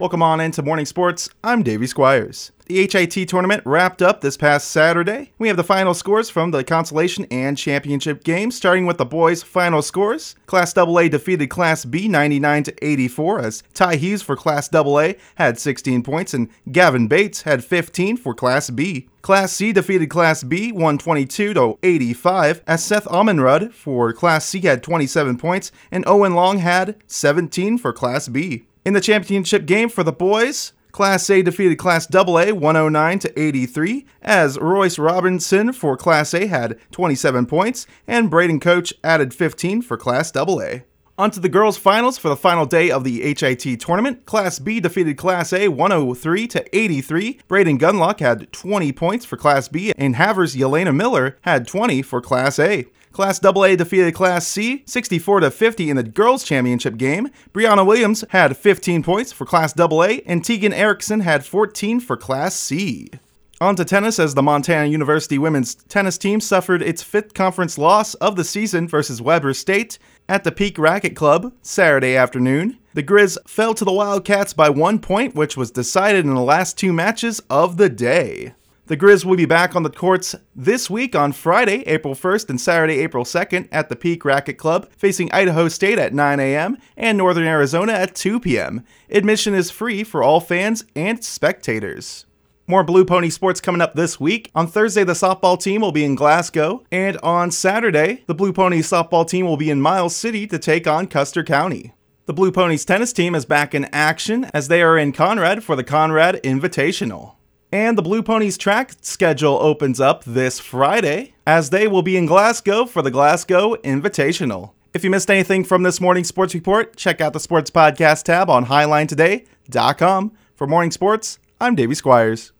Welcome on into Morning Sports. I'm Davey Squires. The HIT tournament wrapped up this past Saturday. We have the final scores from the consolation and championship games, starting with the boys' final scores. Class AA defeated Class B 99 to 84 as Ty Hughes for Class AA had 16 points and Gavin Bates had 15 for Class B. Class C defeated Class B 122 to 85 as Seth Amenrud for Class C had 27 points and Owen Long had 17 for Class B. In the championship game for the boys, Class A defeated Class AA 109 to 83 as Royce Robinson for Class A had 27 points and Braden Coach added 15 for Class AA. On to the girls' finals for the final day of the HIT tournament. Class B defeated Class A 103 to 83. Braden Gunlock had 20 points for Class B, and Havre's Yelena Miller had 20 for Class A. Class AA defeated Class C 64 to 50 in the girls' championship game. Brianna Williams had 15 points for Class AA, and Tegan Erickson had 14 for Class C. On to tennis as the Montana University women's tennis team suffered its fifth conference loss of the season versus Weber State at the Peak Racket Club Saturday afternoon. The Grizz fell to the Wildcats by one point, which was decided in the last two matches of the day. The Grizz will be back on the courts this week on Friday, April 1st and Saturday, April 2nd at the Peak Racket Club, facing Idaho State at 9 a.m. and Northern Arizona at 2 p.m. Admission is free for all fans and spectators. More Blue Pony sports coming up this week. On Thursday, the softball team will be in Glasgow, and on Saturday, the Blue Pony softball team will be in Miles City to take on Custer County. The Blue Ponies tennis team is back in action as they are in Conrad for the Conrad Invitational. And the Blue Ponies track schedule opens up this Friday as they will be in Glasgow for the Glasgow Invitational. If you missed anything from this morning's sports report, check out the sports podcast tab on highlinetoday.com. For morning sports, I'm Davey Squires.